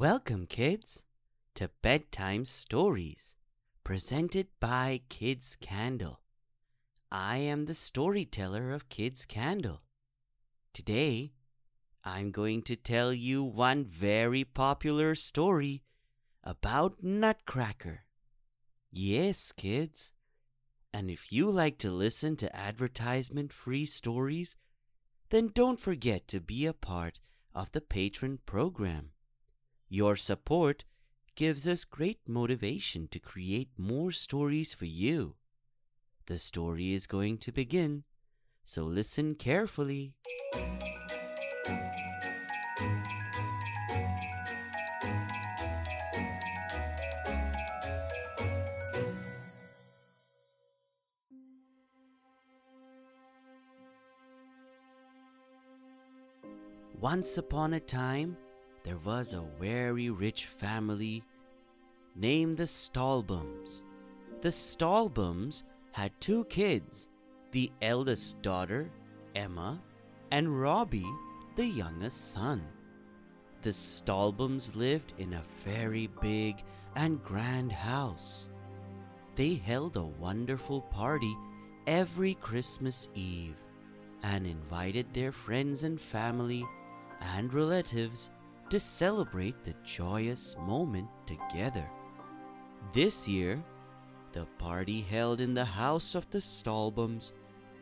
Welcome, kids, to Bedtime Stories, presented by Kids Candle. I am the storyteller of Kids Candle. Today, I'm going to tell you one very popular story about Nutcracker. Yes, kids. And if you like to listen to advertisement free stories, then don't forget to be a part of the patron program. Your support gives us great motivation to create more stories for you. The story is going to begin, so listen carefully. Once upon a time, there was a very rich family named the Stahlbaums. The Stahlbaums had two kids the eldest daughter, Emma, and Robbie, the youngest son. The Stahlbaums lived in a very big and grand house. They held a wonderful party every Christmas Eve and invited their friends and family and relatives to celebrate the joyous moment together. This year, the party held in the house of the Stahlbaums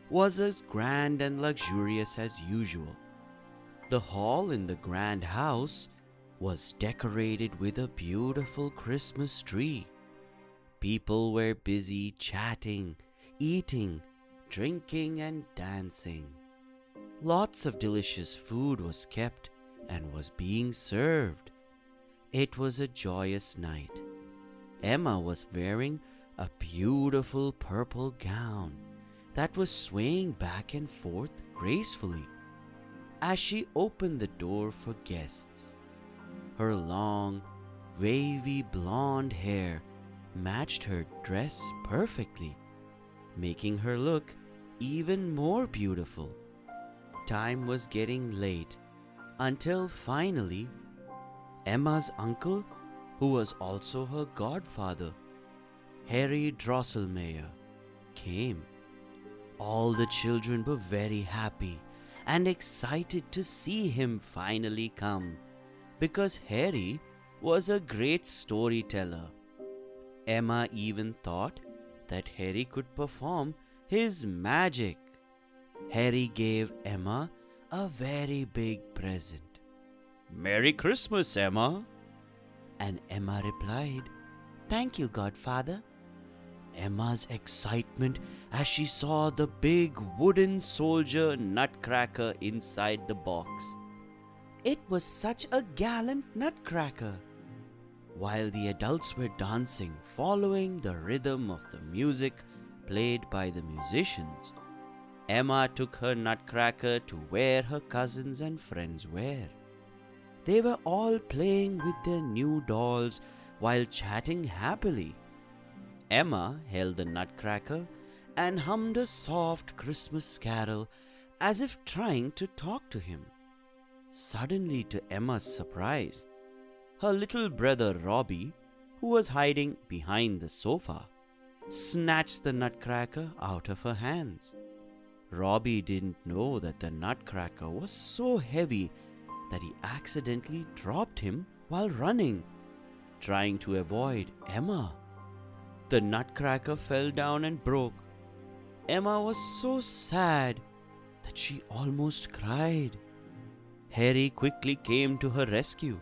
was as grand and luxurious as usual. The hall in the grand house was decorated with a beautiful Christmas tree. People were busy chatting, eating, drinking, and dancing. Lots of delicious food was kept and was being served. It was a joyous night. Emma was wearing a beautiful purple gown that was swaying back and forth gracefully as she opened the door for guests. Her long, wavy blonde hair matched her dress perfectly, making her look even more beautiful. Time was getting late until finally, Emma's uncle, who was also her godfather, Harry Drosselmeyer, came. All the children were very happy and excited to see him finally come because Harry was a great storyteller. Emma even thought that Harry could perform his magic. Harry gave Emma a very big present. Merry Christmas, Emma. And Emma replied, Thank you, Godfather. Emma's excitement as she saw the big wooden soldier nutcracker inside the box. It was such a gallant nutcracker. While the adults were dancing, following the rhythm of the music played by the musicians, Emma took her nutcracker to where her cousins and friends were. They were all playing with their new dolls while chatting happily. Emma held the nutcracker and hummed a soft Christmas carol as if trying to talk to him. Suddenly, to Emma's surprise, her little brother Robbie, who was hiding behind the sofa, snatched the nutcracker out of her hands. Robbie didn't know that the nutcracker was so heavy that he accidentally dropped him while running, trying to avoid Emma. The nutcracker fell down and broke. Emma was so sad that she almost cried. Harry quickly came to her rescue.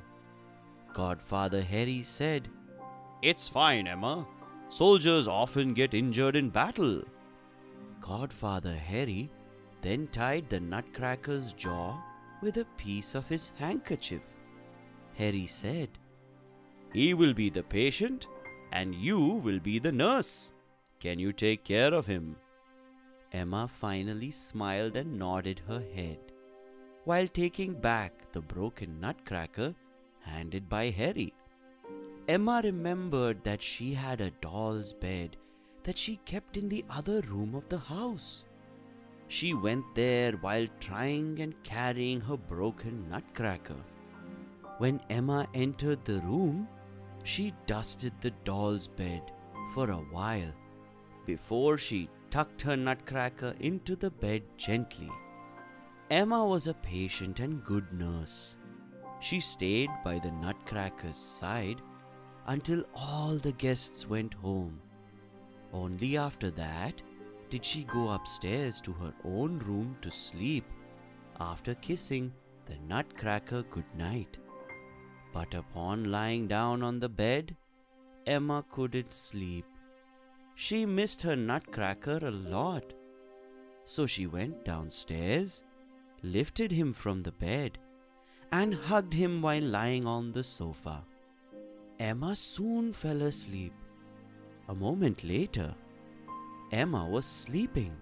Godfather Harry said, It's fine, Emma. Soldiers often get injured in battle. Godfather Harry then tied the nutcracker's jaw with a piece of his handkerchief. Harry said, He will be the patient and you will be the nurse. Can you take care of him? Emma finally smiled and nodded her head while taking back the broken nutcracker handed by Harry. Emma remembered that she had a doll's bed that she kept in the other room of the house. She went there while trying and carrying her broken nutcracker. When Emma entered the room, she dusted the doll's bed for a while before she tucked her nutcracker into the bed gently. Emma was a patient and good nurse. She stayed by the nutcracker's side until all the guests went home. Only after that did she go upstairs to her own room to sleep after kissing the nutcracker good night. But upon lying down on the bed, Emma couldn't sleep. She missed her nutcracker a lot. So she went downstairs, lifted him from the bed, and hugged him while lying on the sofa. Emma soon fell asleep. A moment later, Emma was sleeping.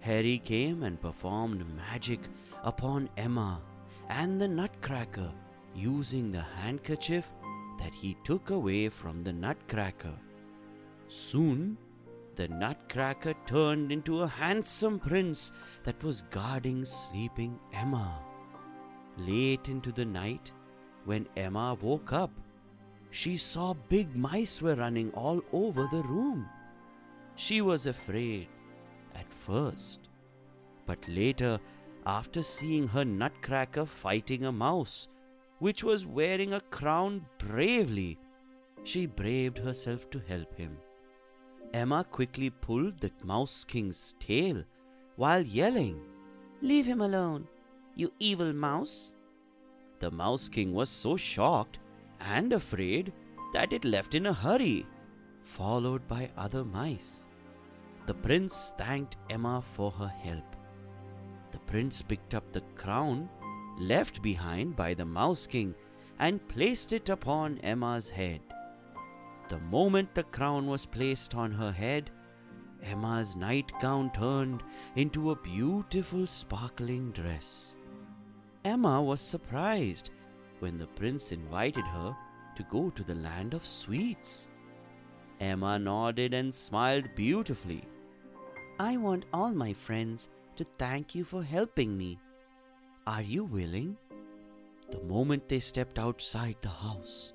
Harry came and performed magic upon Emma and the nutcracker using the handkerchief that he took away from the nutcracker. Soon, the nutcracker turned into a handsome prince that was guarding sleeping Emma. Late into the night, when Emma woke up, she saw big mice were running all over the room. She was afraid at first, but later, after seeing her nutcracker fighting a mouse, which was wearing a crown bravely, she braved herself to help him. Emma quickly pulled the Mouse King's tail while yelling, Leave him alone, you evil mouse! The Mouse King was so shocked and afraid that it left in a hurry, followed by other mice. The prince thanked Emma for her help. The prince picked up the crown left behind by the Mouse King and placed it upon Emma's head. The moment the crown was placed on her head, Emma's nightgown turned into a beautiful sparkling dress. Emma was surprised when the prince invited her to go to the land of sweets. Emma nodded and smiled beautifully. I want all my friends to thank you for helping me. Are you willing? The moment they stepped outside the house,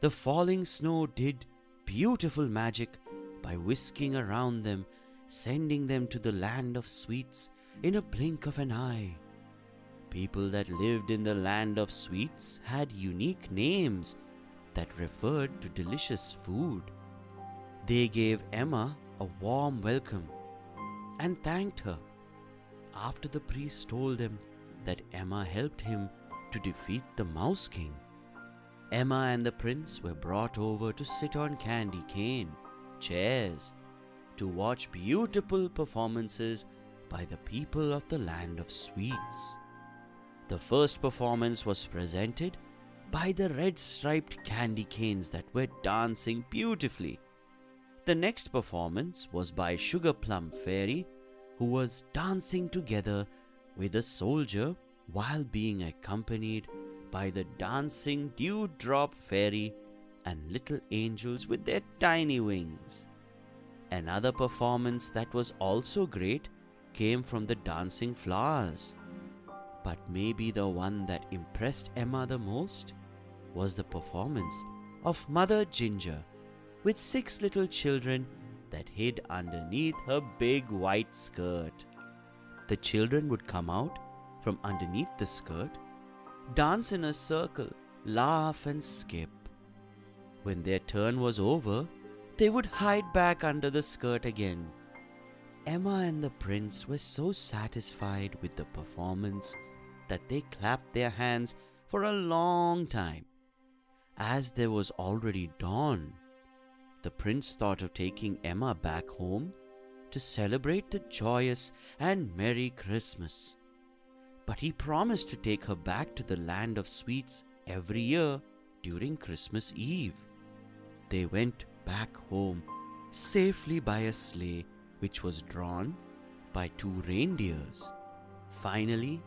the falling snow did beautiful magic by whisking around them, sending them to the land of sweets in a blink of an eye. People that lived in the land of sweets had unique names that referred to delicious food. They gave Emma a warm welcome and thanked her. After the priest told them that Emma helped him to defeat the Mouse King, Emma and the prince were brought over to sit on candy cane chairs to watch beautiful performances by the people of the land of sweets. The first performance was presented by the red striped candy canes that were dancing beautifully. The next performance was by Sugar Plum Fairy, who was dancing together with a soldier while being accompanied by the dancing dewdrop fairy and little angels with their tiny wings. Another performance that was also great came from the dancing flowers. But maybe the one that impressed Emma the most was the performance of Mother Ginger with six little children that hid underneath her big white skirt. The children would come out from underneath the skirt, dance in a circle, laugh and skip. When their turn was over, they would hide back under the skirt again. Emma and the prince were so satisfied with the performance that they clapped their hands for a long time. As there was already dawn, the prince thought of taking Emma back home to celebrate the joyous and merry Christmas. But he promised to take her back to the land of sweets every year during Christmas Eve. They went back home safely by a sleigh which was drawn by two reindeers. Finally,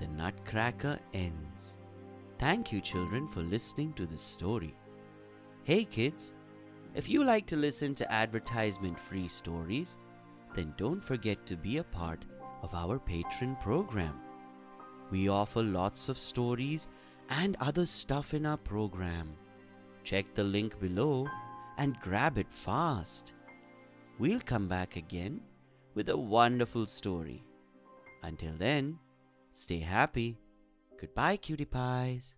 the Nutcracker ends. Thank you, children, for listening to this story. Hey, kids, if you like to listen to advertisement free stories, then don't forget to be a part of our patron program. We offer lots of stories and other stuff in our program. Check the link below and grab it fast. We'll come back again with a wonderful story. Until then, Stay happy. Goodbye, cutie pies.